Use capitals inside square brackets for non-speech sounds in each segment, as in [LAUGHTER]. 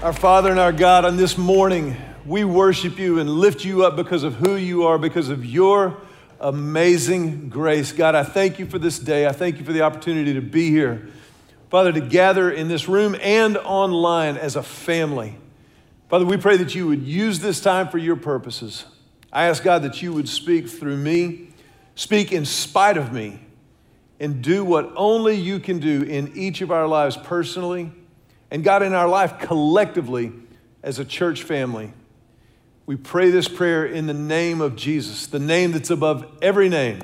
Our Father and our God, on this morning, we worship you and lift you up because of who you are, because of your amazing grace. God, I thank you for this day. I thank you for the opportunity to be here. Father, to gather in this room and online as a family. Father, we pray that you would use this time for your purposes. I ask God that you would speak through me, speak in spite of me, and do what only you can do in each of our lives personally and God in our life collectively as a church family. We pray this prayer in the name of Jesus, the name that's above every name.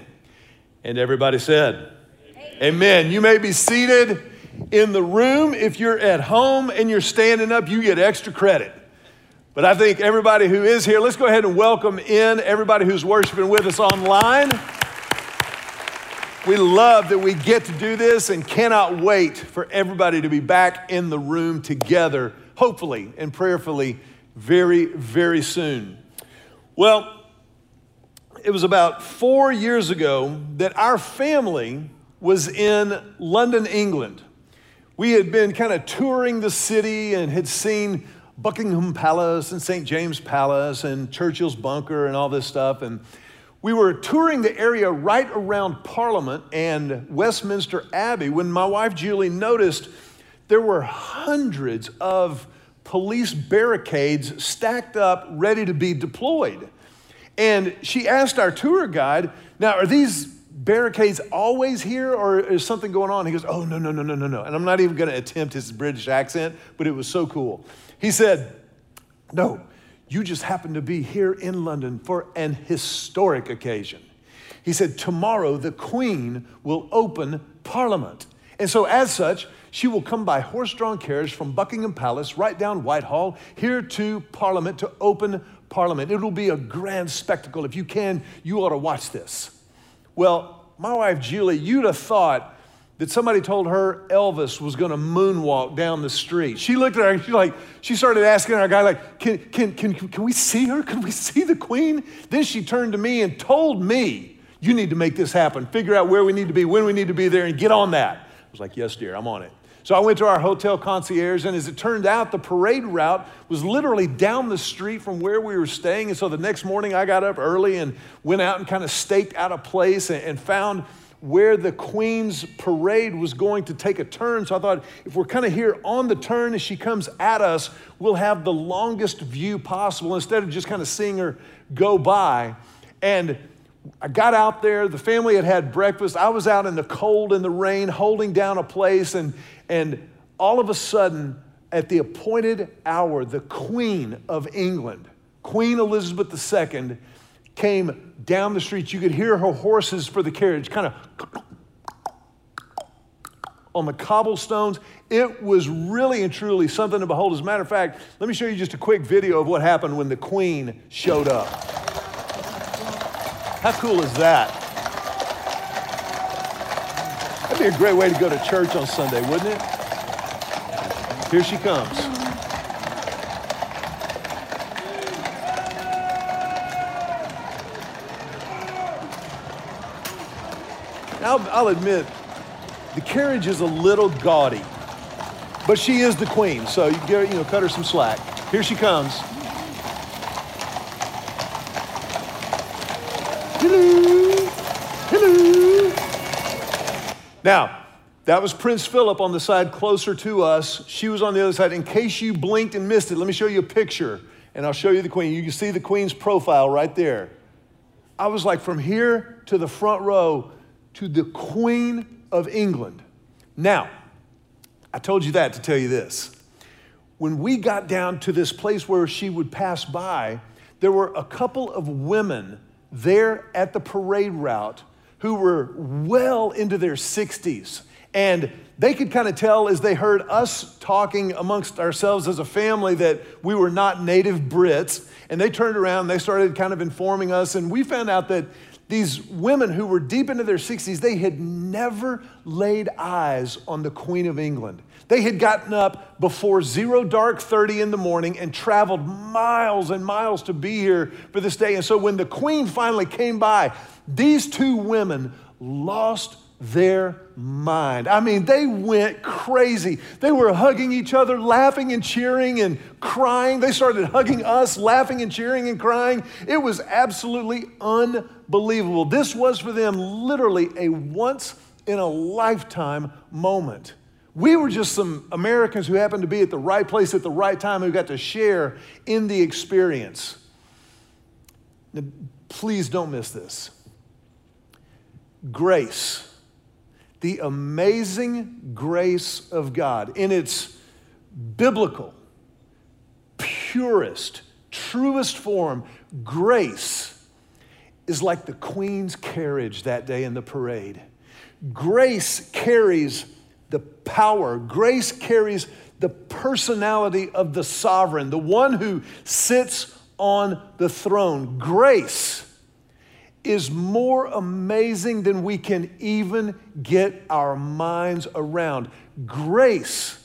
And everybody said, Amen. Amen. You may be seated in the room. If you're at home and you're standing up, you get extra credit. But I think everybody who is here, let's go ahead and welcome in everybody who's worshiping with us online. We love that we get to do this and cannot wait for everybody to be back in the room together, hopefully and prayerfully, very, very soon. Well, it was about four years ago that our family was in London, England. We had been kind of touring the city and had seen Buckingham Palace and St. James Palace and Churchill's Bunker and all this stuff. And we were touring the area right around Parliament and Westminster Abbey when my wife Julie noticed there were hundreds of police barricades stacked up, ready to be deployed. And she asked our tour guide, Now, are these barricades always here or is something going on? He goes, Oh, no, no, no, no, no, no. And I'm not even going to attempt his British accent, but it was so cool. He said, No, you just happen to be here in London for an historic occasion. He said, Tomorrow the Queen will open Parliament. And so, as such, she will come by horse drawn carriage from Buckingham Palace right down Whitehall here to Parliament to open Parliament. It will be a grand spectacle. If you can, you ought to watch this. Well, my wife Julie, you'd have thought that somebody told her Elvis was going to moonwalk down the street. She looked at her and she like she started asking our guy like, can, can, can, can we see her? Can we see the queen? Then she turned to me and told me, you need to make this happen. Figure out where we need to be, when we need to be there, and get on that. I was like, yes, dear, I'm on it. So I went to our hotel concierge, and as it turned out, the parade route was literally down the street from where we were staying. And so the next morning, I got up early and went out and kind of staked out a place and, and found where the Queen's parade was going to take a turn. So I thought, if we're kind of here on the turn as she comes at us, we'll have the longest view possible instead of just kind of seeing her go by. And I got out there, the family had had breakfast. I was out in the cold and the rain holding down a place, and, and all of a sudden, at the appointed hour, the Queen of England, Queen Elizabeth II, came down the street. You could hear her horses for the carriage kind of on the cobblestones. It was really and truly something to behold. As a matter of fact, let me show you just a quick video of what happened when the Queen showed up. How cool is that? That'd be a great way to go to church on Sunday, wouldn't it? Here she comes. I'll, I'll admit, the carriage is a little gaudy, but she is the queen, so you, get, you know, cut her some slack. Here she comes. Hello. Hello. Now, that was Prince Philip on the side closer to us. She was on the other side. In case you blinked and missed it, let me show you a picture and I'll show you the queen. You can see the queen's profile right there. I was like from here to the front row, to the Queen of England. Now, I told you that to tell you this. When we got down to this place where she would pass by, there were a couple of women there at the parade route who were well into their 60s. And they could kind of tell as they heard us talking amongst ourselves as a family that we were not native Brits. And they turned around, and they started kind of informing us, and we found out that these women who were deep into their 60s, they had never laid eyes on the Queen of England. They had gotten up before zero dark 30 in the morning and traveled miles and miles to be here for this day. And so when the Queen finally came by, these two women lost their mind. I mean, they went crazy. They were hugging each other, laughing and cheering and crying. They started hugging us, laughing and cheering and crying. It was absolutely unbelievable. This was for them literally a once in a lifetime moment. We were just some Americans who happened to be at the right place at the right time who got to share in the experience. Now, please don't miss this. Grace the amazing grace of God in its biblical, purest, truest form, grace is like the queen's carriage that day in the parade. Grace carries the power, grace carries the personality of the sovereign, the one who sits on the throne. Grace is more amazing than we can even get our minds around. Grace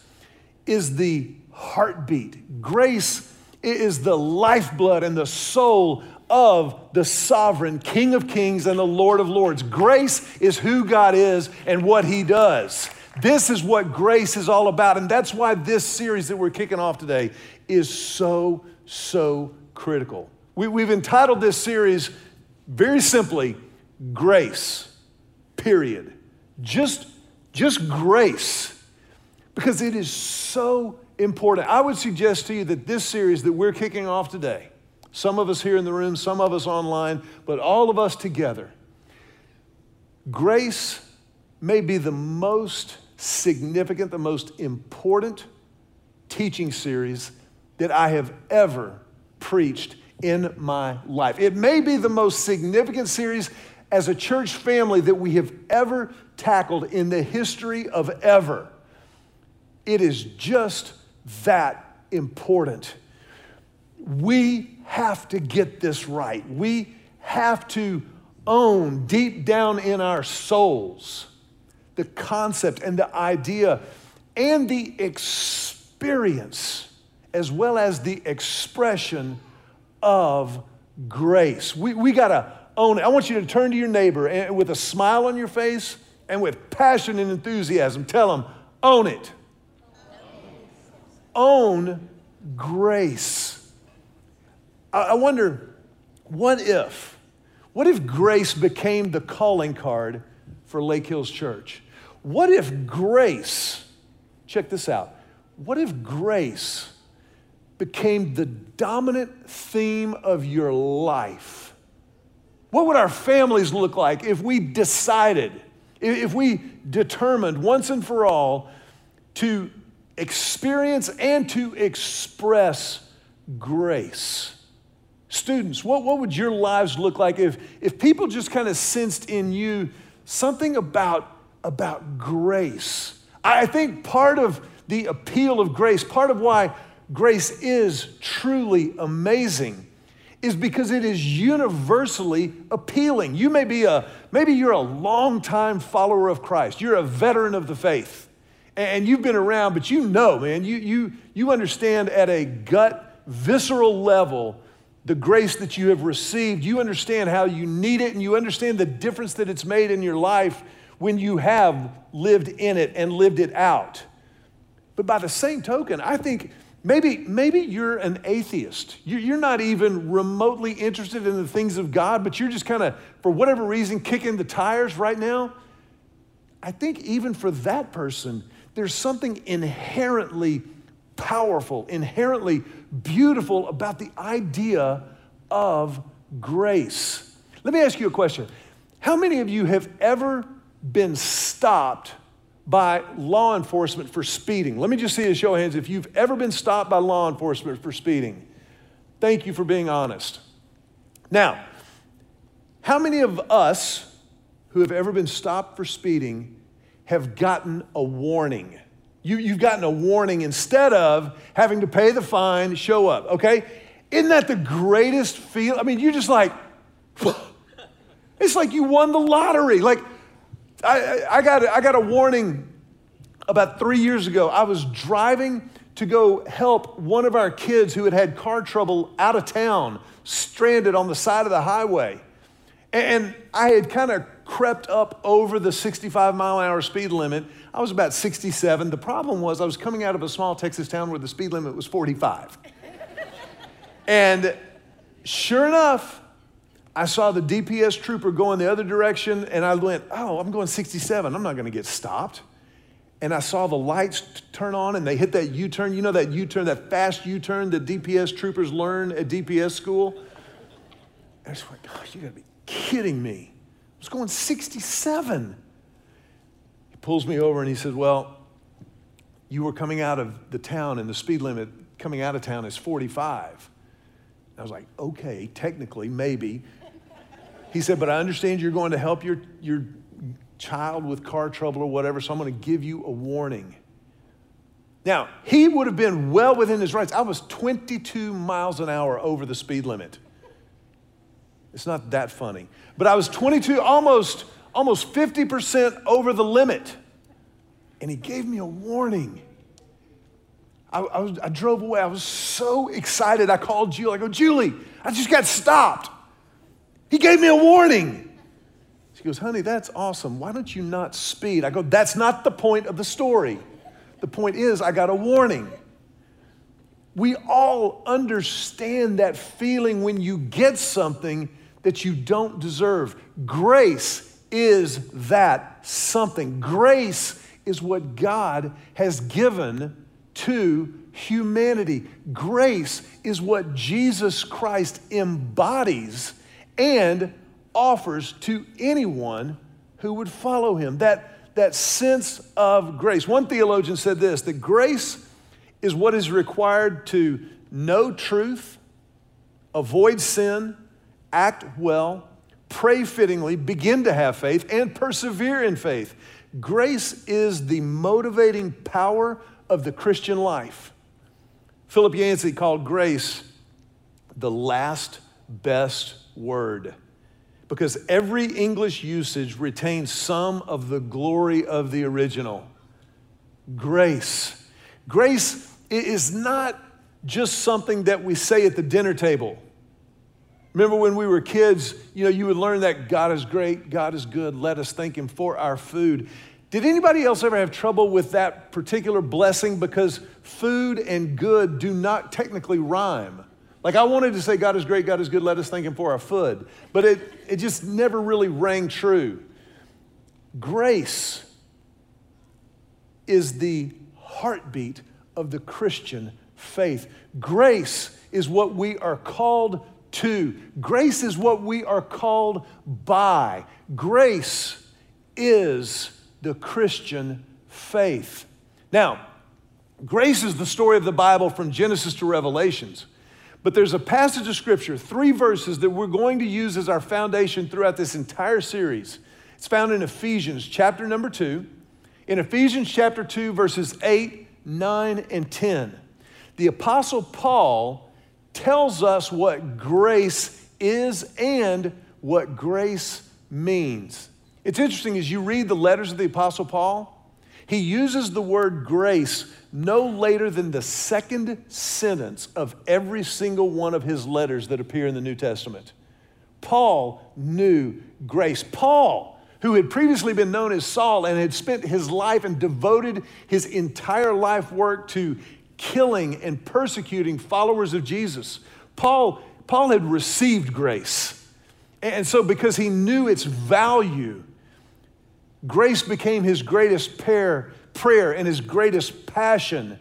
is the heartbeat, grace is the lifeblood and the soul of the sovereign King of Kings and the Lord of Lords. Grace is who God is and what He does. This is what grace is all about. And that's why this series that we're kicking off today is so, so critical. We, have entitled this series very simply, grace, period. Just, just grace. Because it is so important. I would suggest to you that this series that we're kicking off today, some of us here in the room, some of us online, but all of us together, grace may be the most significant, the most important teaching series that I have ever preached in my life. It may be the most significant series as a church family that we have ever tackled in the history of ever. It is just that important. We have to get this right. We have to own deep down in our souls the concept and the idea and the experience as well as the expression of grace. We, we got to own it. I want you to turn to your neighbor and with a smile on your face and with passion and enthusiasm, tell them, own it. Own grace. I, I wonder, what if? What if grace became the calling card for Lake Hills Church? What if grace, check this out, what if grace became the dominant theme of your life, what would our families look like if we decided, if we determined once and for all to experience and to express grace? Students, what, what would your lives look like if, if people just kind of sensed in you something about, about grace? I think part of the appeal of grace, part of why grace is truly amazing is because it is universally appealing. You may be a, maybe you're a longtime follower of Christ. You're a veteran of the faith. And you've been around, but you know, man, you, you, you understand at a gut, visceral level the grace that you have received. You understand how you need it, and you understand the difference that it's made in your life when you have lived in it and lived it out. But by the same token, I think Maybe, maybe you're an atheist. You're not even remotely interested in the things of God, but you're just kind of, for whatever reason, kicking the tires right now. I think even for that person, there's something inherently powerful, inherently beautiful about the idea of grace. Let me ask you a question. How many of you have ever been stopped by law enforcement for speeding. Let me just see a show of hands if you've ever been stopped by law enforcement for speeding. Thank you for being honest. Now, how many of us who have ever been stopped for speeding have gotten a warning? You, you've gotten a warning instead of having to pay the fine, show up, okay? Isn't that the greatest feel? I mean, you're just like, [LAUGHS] it's like you won the lottery. Like, I, I, got, I got a warning about three years ago. I was driving to go help one of our kids who had had car trouble out of town, stranded on the side of the highway. And I had kind of crept up over the 65 mile an hour speed limit. I was about 67. The problem was I was coming out of a small Texas town where the speed limit was 45. and sure enough, I saw the DPS trooper going the other direction, and I went, Oh, I'm going 67. I'm not going to get stopped. And I saw the lights turn on, and they hit that U turn. You know that U turn, that fast U turn that DPS troopers learn at DPS school? I just went, Oh, you got to be kidding me. I was going 67. He pulls me over and he says, Well, you were coming out of the town, and the speed limit coming out of town is 45. I was like, Okay, technically, maybe. He said, But I understand you're going to help your, your child with car trouble or whatever, so I'm going to give you a warning. Now, he would have been well within his rights. I was 22 miles an hour over the speed limit. It's not that funny. But I was 22, almost, almost 50% over the limit. And he gave me a warning. I, I, was, I drove away. I was so excited. I called Julie. I go, Julie, I just got stopped. He gave me a warning. She goes, honey, that's awesome. Why don't you not speed? I go, that's not the point of the story. The point is, I got a warning. We all understand that feeling when you get something that you don't deserve. Grace is that something. Grace is what God has given to humanity. Grace is what Jesus Christ embodies and offers to anyone who would follow him. That, that sense of grace. One theologian said this that grace is what is required to know truth, avoid sin, act well, pray fittingly, begin to have faith, and persevere in faith. Grace is the motivating power of the Christian life. Philip Yancey called grace the last best word because every English usage retains some of the glory of the original. Grace. Grace is not just something that we say at the dinner table. Remember when we were kids, you know, you would learn that God is great, God is good, let us thank Him for our food. Did anybody else ever have trouble with that particular blessing because food and good do not technically rhyme? Like I wanted to say, God is great, God is good, let us thank Him for our food, but it, it just never really rang true. Grace is the heartbeat of the Christian faith. Grace is what we are called to. Grace is what we are called by. Grace is the Christian faith. Now, grace is the story of the Bible from Genesis to Revelations. But there's a passage of scripture, three verses that we're going to use as our foundation throughout this entire series. It's found in Ephesians chapter number 2. In Ephesians chapter 2, verses 8, 9, and 10, the Apostle Paul tells us what grace is and what grace means. It's interesting as you read the letters of the Apostle Paul, he uses the word grace no later than the second sentence of every single one of his letters that appear in the New Testament. Paul knew grace. Paul, who had previously been known as Saul and had spent his life and devoted his entire life work to killing and persecuting followers of Jesus. Paul, Paul had received grace. And so, because he knew its value, grace became his greatest prayer, prayer and his greatest passion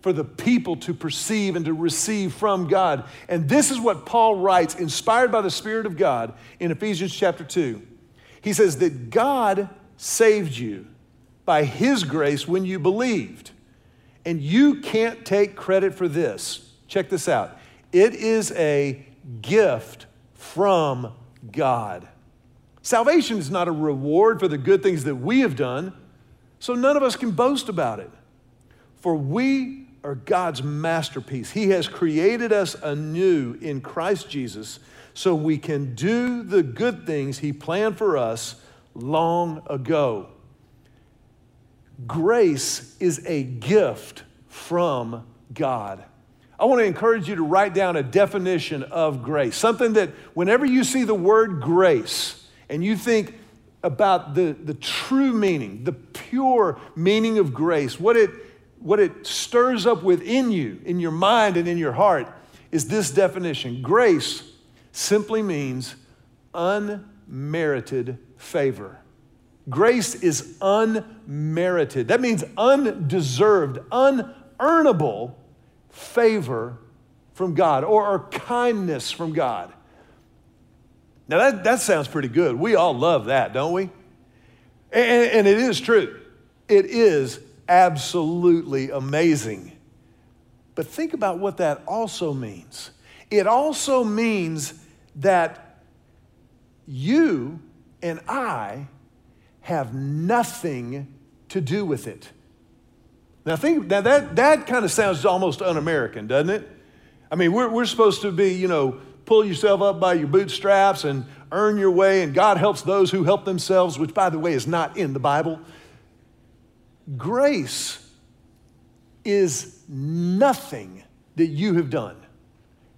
for the people to perceive and to receive from God. And this is what Paul writes, inspired by the Spirit of God, in Ephesians chapter 2. He says that God saved you by his grace when you believed. And you can't take credit for this. Check this out it is a gift from God. Salvation is not a reward for the good things that we have done, so none of us can boast about it. For we are God's masterpiece. He has created us anew in Christ Jesus so we can do the good things He planned for us long ago. Grace is a gift from God. I want to encourage you to write down a definition of grace. Something that whenever you see the word grace and you think about the, the true meaning, the pure meaning of grace, what it, what it stirs up within you, in your mind and in your heart, is this definition grace simply means unmerited favor. Grace is unmerited. That means undeserved, unearnable favor from God or, or kindness from God. Now, that, that sounds pretty good. We all love that, don't we? And, and it is true. It is absolutely amazing. But think about what that also means. It also means that you and I have nothing to do with it. Now, think, now that, that kind of sounds almost un American, doesn't it? I mean, we're, we're supposed to be, you know, pull yourself up by your bootstraps and earn your way, and God helps those who help themselves, which, by the way, is not in the Bible. Grace is nothing that you have done.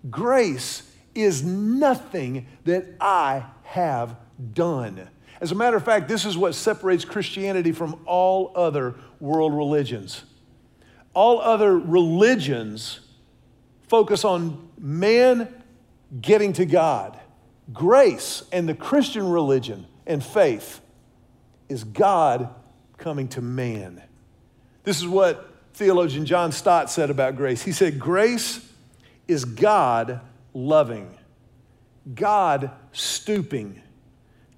Grace is nothing that I have done. As a matter of fact, this is what separates Christianity from all other world religions. All other religions focus on man getting to God. Grace and the Christian religion and faith is God coming to man. This is what theologian John Stott said about grace. He said, Grace is God loving, God stooping,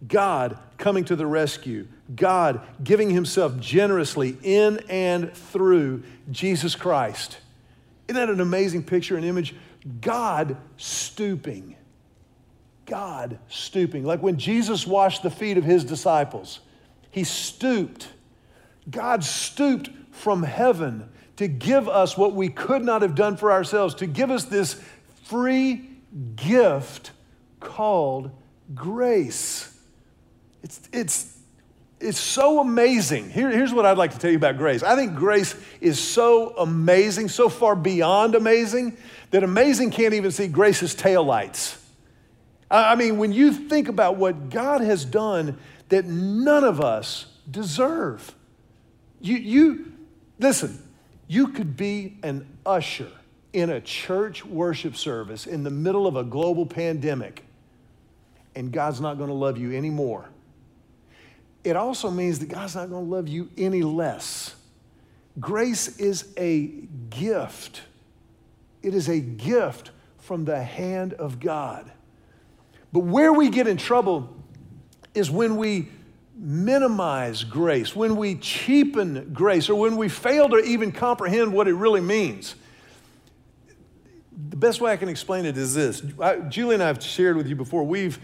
God coming to the rescue, God giving himself generously in and through Jesus Christ. Isn't that an amazing picture and image? God stooping. God stooping. Like when Jesus washed the feet of his disciples, he stooped. God stooped from heaven to give us what we could not have done for ourselves, to give us this free gift called grace. It's, it's, it's so amazing. Here, here's what I'd like to tell you about grace. I think grace is so amazing, so far beyond amazing, that amazing can't even see grace's taillights. I mean, when you think about what God has done that none of us deserve, you, you listen, you could be an usher in a church worship service in the middle of a global pandemic, and God's not going to love you anymore. It also means that God's not going to love you any less. Grace is a gift. It is a gift from the hand of God. But where we get in trouble is when we minimize grace, when we cheapen grace, or when we fail to even comprehend what it really means. The best way I can explain it is this. I, Julie and I have shared with you before, we've,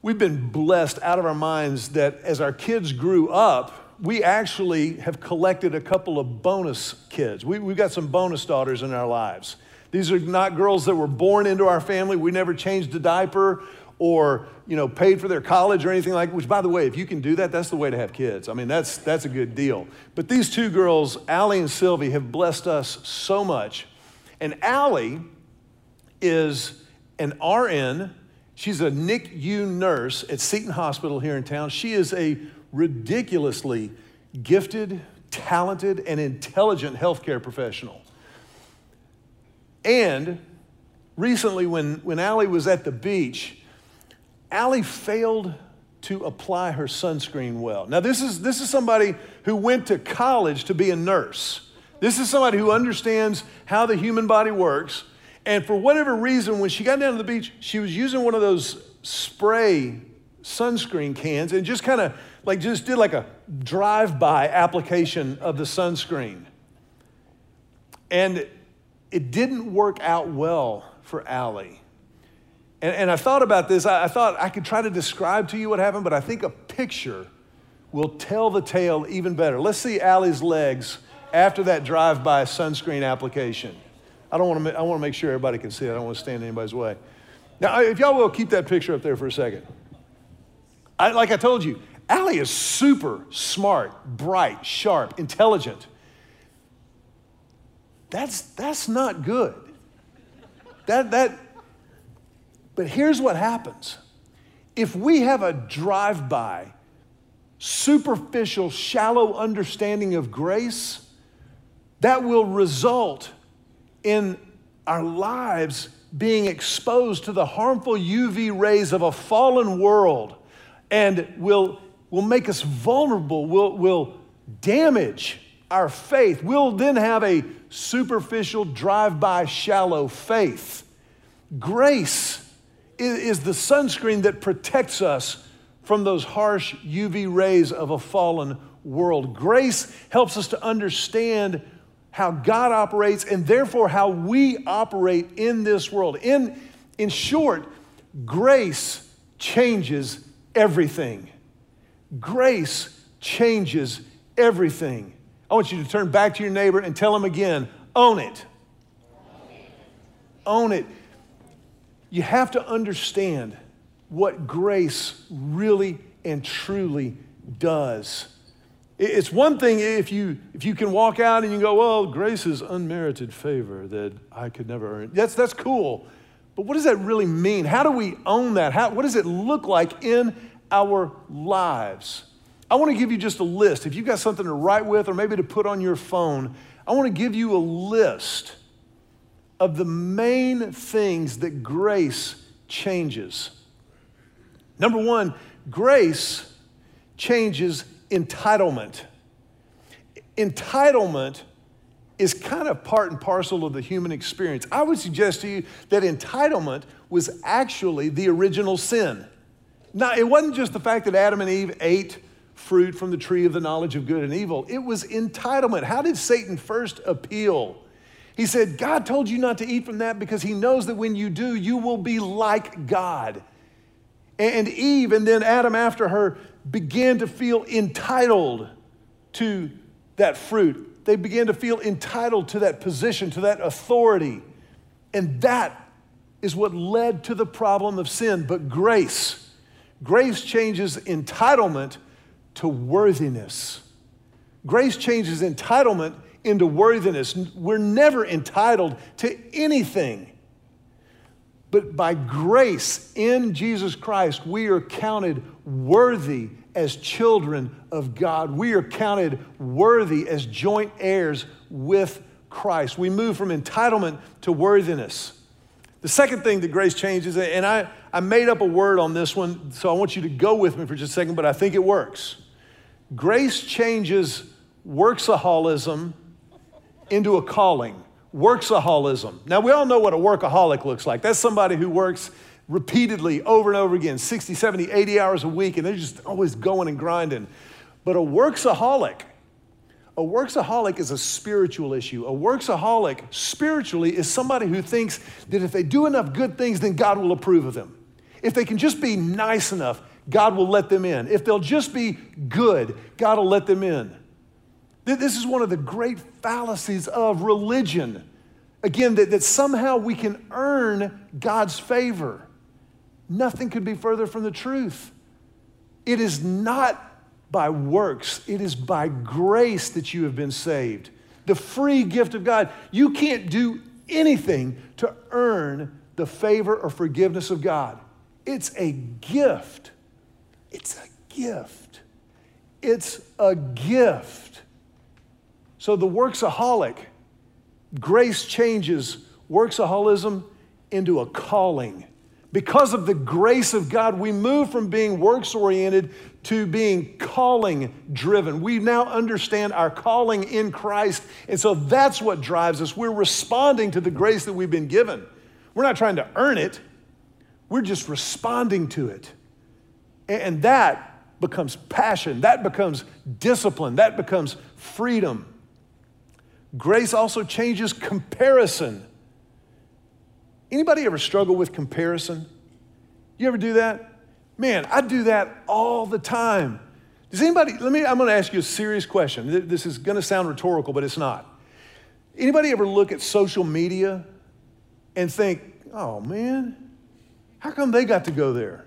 we've been blessed out of our minds that as our kids grew up, we actually have collected a couple of bonus kids. We, we've got some bonus daughters in our lives. These are not girls that were born into our family. We never changed a diaper or you know paid for their college or anything like which by the way if you can do that that's the way to have kids. I mean that's that's a good deal. But these two girls allie and sylvie have blessed us so much. And allie is an rn she's a nicu nurse at seton hospital here in town. She is a ridiculously gifted talented and intelligent healthcare professional and recently when, when allie was at the beach Allie failed to apply her sunscreen well. Now, this is, this is somebody who went to college to be a nurse. This is somebody who understands how the human body works. And for whatever reason, when she got down to the beach, she was using one of those spray sunscreen cans and just kind of like just did like a drive-by application of the sunscreen. And it didn't work out well for Allie. And, and I thought about this. I, I thought I could try to describe to you what happened, but I think a picture will tell the tale even better. Let's see Allie's legs after that drive-by sunscreen application. I don't want to. I want to make sure everybody can see it. I don't want to stand in anybody's way. Now, if y'all will keep that picture up there for a second. I, like I told you, Allie is super smart, bright, sharp, intelligent. That's that's not good. That, that, but here's what happens if we have a drive by, superficial, shallow understanding of grace, that will result in our lives being exposed to the harmful UV rays of a fallen world and will, will make us vulnerable, will, will damage our faith. We'll then have a superficial, drive by, shallow faith. Grace is, the sunscreen that protects us from those harsh UV rays of a fallen world. Grace helps us to understand how God operates and therefore how we operate in this world. In, in short, grace changes everything. Grace changes everything. I want you to turn back to your neighbor and tell him again own it. Own it. You have to understand what grace really and truly does. It's one thing if you, if you can walk out and you go, well, grace is unmerited favor that I could never earn. That's, that's cool. But what does that really mean? How do we own that? How, what does it look like in our lives? I want to give you just a list. If you've got something to write with or maybe to put on your phone, I want to give you a list of the main things that grace changes. Number one, grace changes entitlement. Entitlement is kind of part and parcel of the human experience. I would suggest to you that entitlement was actually the original sin. Now, it wasn't just the fact that Adam and Eve ate fruit from the tree of the knowledge of good and evil, it was entitlement. How did Satan first appeal? He said, God told you not to eat from that because he knows that when you do, you will be like God. And Eve and then Adam after her began to feel entitled to that fruit. They began to feel entitled to that position, to that authority. And that is what led to the problem of sin. But grace, grace changes entitlement to worthiness. Grace changes entitlement into worthiness. We're never entitled to anything. But by grace in Jesus Christ, we are counted worthy as children of God. We are counted worthy as joint heirs with Christ. We move from entitlement to worthiness. The second thing that grace changes, and I, I made up a word on this one, so I want you to go with me for just a second, but I think it works. Grace changes worksaholism into a calling worksaholism. Now, we all know what a workaholic looks like. That's somebody who works repeatedly over and over again 60, 70, 80 hours a week, and they're just always going and grinding. But a worksaholic, a worksaholic is a spiritual issue. A worksaholic spiritually is somebody who thinks that if they do enough good things, then God will approve of them. If they can just be nice enough, God will let them in. If they'll just be good, God will let them in. This is one of the great fallacies of religion. Again, that, that somehow we can earn God's favor. Nothing could be further from the truth. It is not by works, it is by grace that you have been saved. The free gift of God. You can't do anything to earn the favor or forgiveness of God. It's a gift. It's a gift. It's a gift. So the worksaholic, grace changes worksaholism into a calling. Because of the grace of God, we move from being works oriented to being calling driven. We now understand our calling in Christ. And so that's what drives us. We're responding to the grace that we've been given. We're not trying to earn it, we're just responding to it. And that becomes passion, that becomes discipline, that becomes freedom. Grace also changes comparison. Anybody ever struggle with comparison? You ever do that? Man, I do that all the time. Does anybody, let me, I'm gonna ask you a serious question. This is gonna sound rhetorical, but it's not. Anybody ever look at social media and think, oh man, how come they got to go there?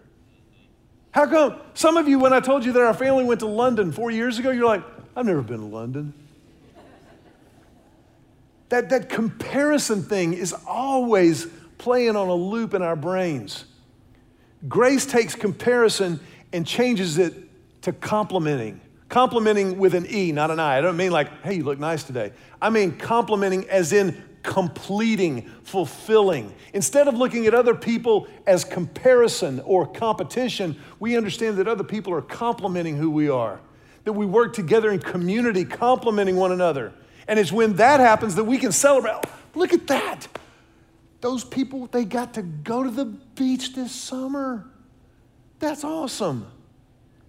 How come some of you, when I told you that our family went to London four years ago, you're like, I've never been to London. That, that comparison thing is always playing on a loop in our brains. Grace takes comparison and changes it to complementing. Complementing with an E, not an I. I don't mean like, hey, you look nice today. I mean complementing as in completing, fulfilling. Instead of looking at other people as comparison or competition, we understand that other people are complementing who we are, that we work together in community, complementing one another. And it's when that happens that we can celebrate. Oh, look at that. Those people, they got to go to the beach this summer. That's awesome.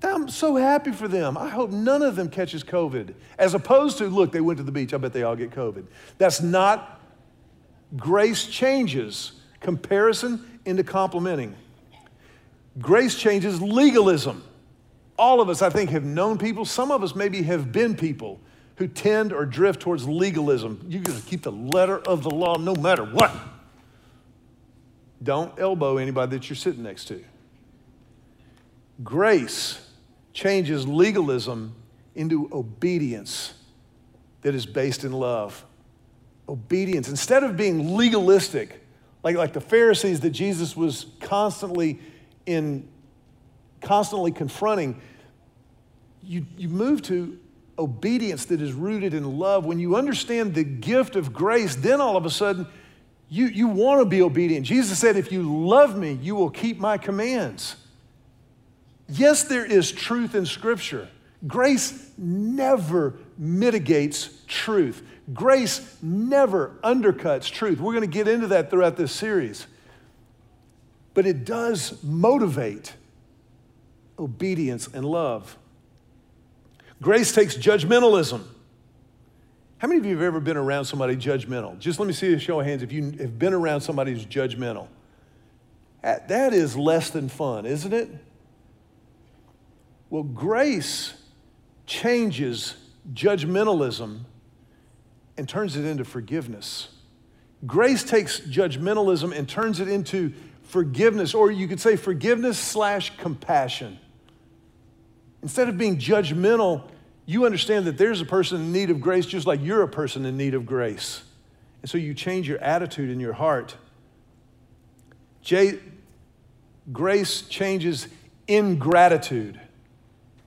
I'm so happy for them. I hope none of them catches COVID. As opposed to, look, they went to the beach. I bet they all get COVID. That's not Grace changes comparison into complementing. Grace changes legalism. All of us, I think, have known people. Some of us maybe have been people who tend or drift towards legalism. You got to keep the letter of the law no matter what. Don't elbow anybody that you're sitting next to. Grace changes legalism into obedience that is based in love obedience. Instead of being legalistic, like, like the Pharisees that Jesus was constantly in constantly confronting, you, you move to obedience that is rooted in love. When you understand the gift of grace, then all of a sudden you, you want to be obedient. Jesus said, If you love me, you will keep my commands. Yes, there is truth in Scripture. Grace never mitigates truth. Grace never undercuts truth. We're going to get into that throughout this series. But it does motivate obedience and love. Grace takes judgmentalism. How many of you have ever been around somebody judgmental? Just let me see a show of hands if you have been around somebody who's judgmental. Uh, that is less than fun, isn't it? Well, grace changes judgmentalism and turns it into forgiveness. Grace takes judgmentalism and turns it into forgiveness, or you could say forgiveness slash compassion. Instead of being judgmental, you understand that there's a person in need of grace just like you're a person in need of grace. And so you change your attitude in your heart. J- grace changes ingratitude,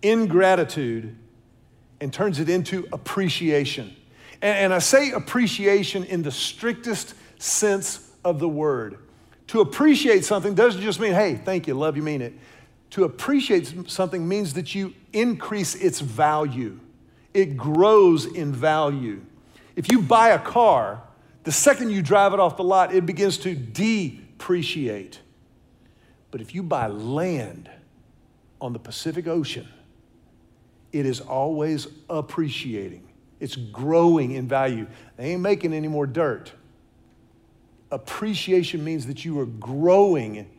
ingratitude, and turns it into appreciation. And, I say appreciation in the strictest sense of the word. To appreciate something doesn't just mean, hey, thank you, love you, mean it. To appreciate something means that you increase its value, it grows in value. If you buy a car, the second you drive it off the lot, it begins to depreciate. But if you buy land on the Pacific Ocean, it is always appreciating. It's growing in value. They ain't making any more dirt. Appreciation means that you are growing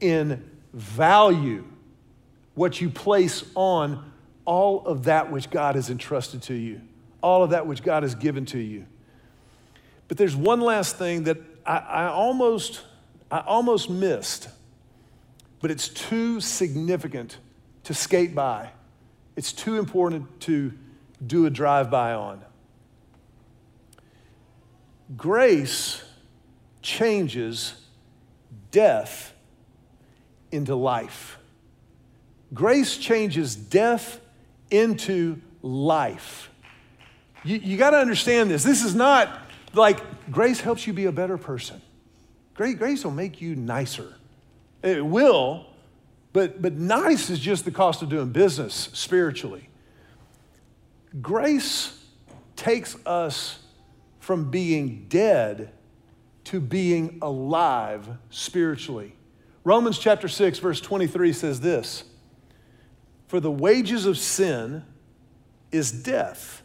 in value, what you place on all of that which God has entrusted to you, all of that which God has given to you. But there's one last thing that I, I almost, I almost missed, but it's too significant to skate by. It's too important to do a drive by on. Grace changes death into life. Grace changes death into life. You, you got to understand this. This is not like grace helps you be a better person. Grace, grace will make you nicer. It will, but, but nice is just the cost of doing business spiritually. Grace takes us from being dead to being alive spiritually. Romans chapter 6, verse 23 says this For the wages of sin is death,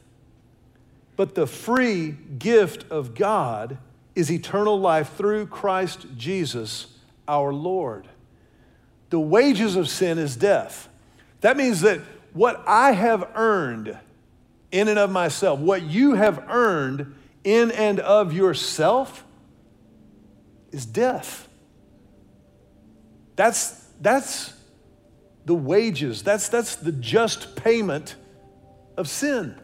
but the free gift of God is eternal life through Christ Jesus our Lord. The wages of sin is death. That means that what I have earned, in and of myself. What you have earned in and of yourself is death. That's, that's the wages, that's, that's the just payment of sin.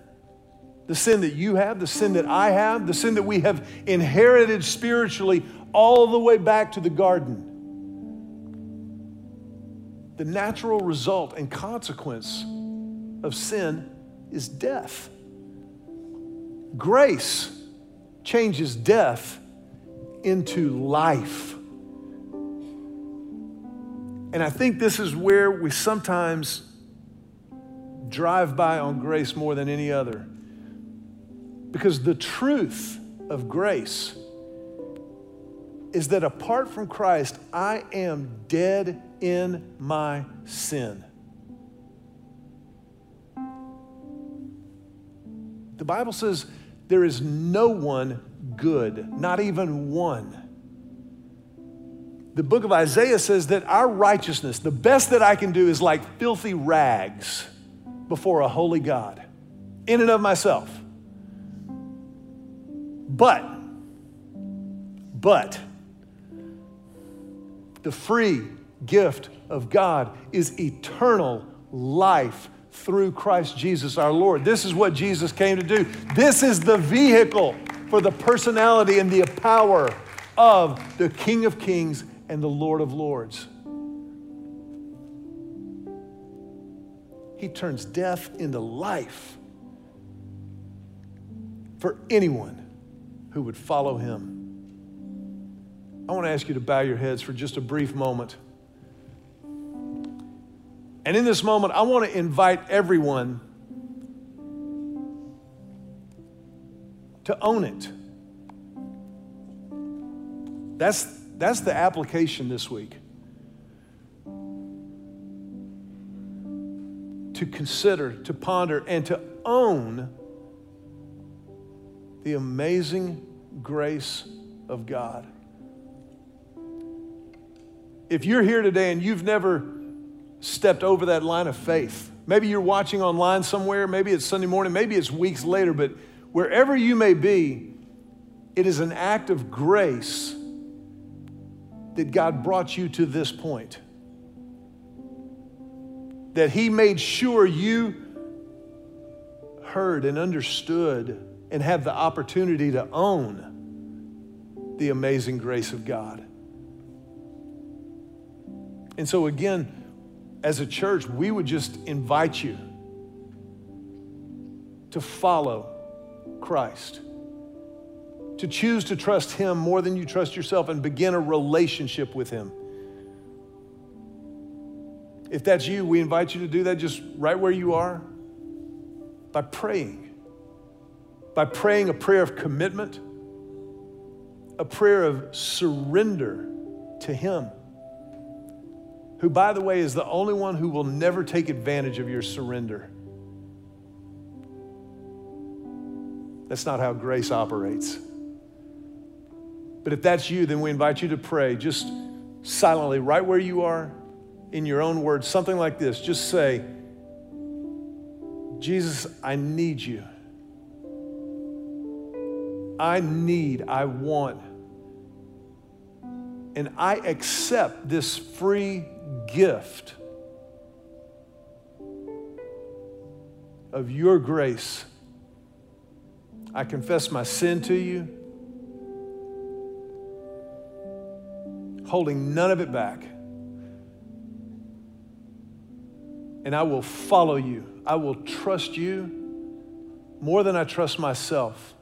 The sin that you have, the sin that I have, the sin that we have inherited spiritually, all the way back to the garden. The natural result and consequence of sin is death. Grace changes death into life. And I think this is where we sometimes drive by on grace more than any other. Because the truth of grace is that apart from Christ, I am dead in my sin. The Bible says there is no one good, not even one. The book of Isaiah says that our righteousness, the best that I can do, is like filthy rags before a holy God, in and of myself. But, but, the free gift of God is eternal life through Christ Jesus our Lord. This is what Jesus came to do. This is the vehicle for the personality and the power of the King of Kings and the Lord of Lords. He turns death into life for anyone who would follow him. I want to ask you to bow your heads for just a brief moment. And in this moment, I want to invite everyone to own it. That's, that's the application this week. To consider, to ponder, and to own the amazing grace of God. If you're here today and you've never stepped over that line of faith, maybe you're watching online somewhere, maybe it's Sunday morning, maybe it's weeks later, but wherever you may be, it is an act of grace that God brought you to this point. That He made sure you heard and understood and have the opportunity to own the amazing grace of God. And so, again, as a church, we would just invite you to follow Christ, to choose to trust Him more than you trust yourself and begin a relationship with Him. If that's you, we invite you to do that just right where you are by praying by praying a prayer of commitment, a prayer of surrender to Him, who, by the way, is the only one who will never take advantage of your surrender. That's not how grace operates. But if that's you, then we invite you to pray just silently, right where you are, in your own words, something like this. Just say, Jesus, I need you. I need, I want. And I accept this free gift of your grace. I confess my sin to you, holding none of it back. And I will follow you. I will trust you more than I trust myself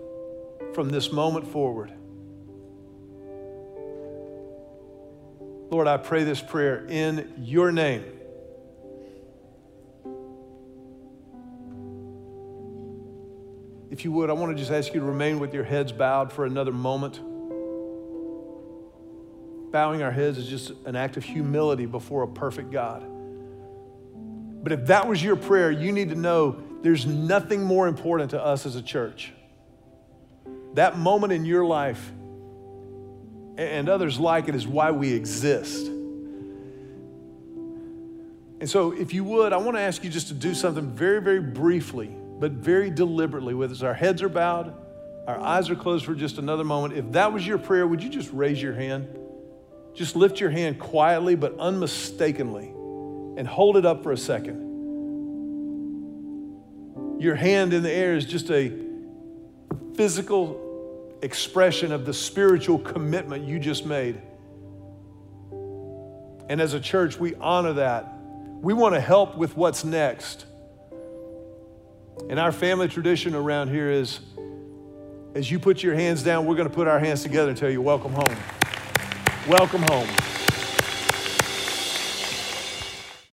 from this moment forward. Lord, I pray this prayer in your name. If you would, I want to just ask you to remain with your heads bowed for another moment. Bowing our heads is just an act of humility before a perfect God. But if that was your prayer, you need to know there's nothing more important to us as a church that moment in your life and others like it is why we exist. And so, if you would, I want to ask you just to do something very, very briefly, but very deliberately with us. Our heads are bowed, our eyes are closed for just another moment. If that was your prayer, would you just raise your hand? Just lift your hand quietly but unmistakably and hold it up for a second. Your hand in the air is just a physical expression of the spiritual commitment you just made. And as a church, we honor that. We want to help with what's next. And our family tradition around here is as you put your hands down, we're going to put our hands together and tell you, Welcome home. Welcome home.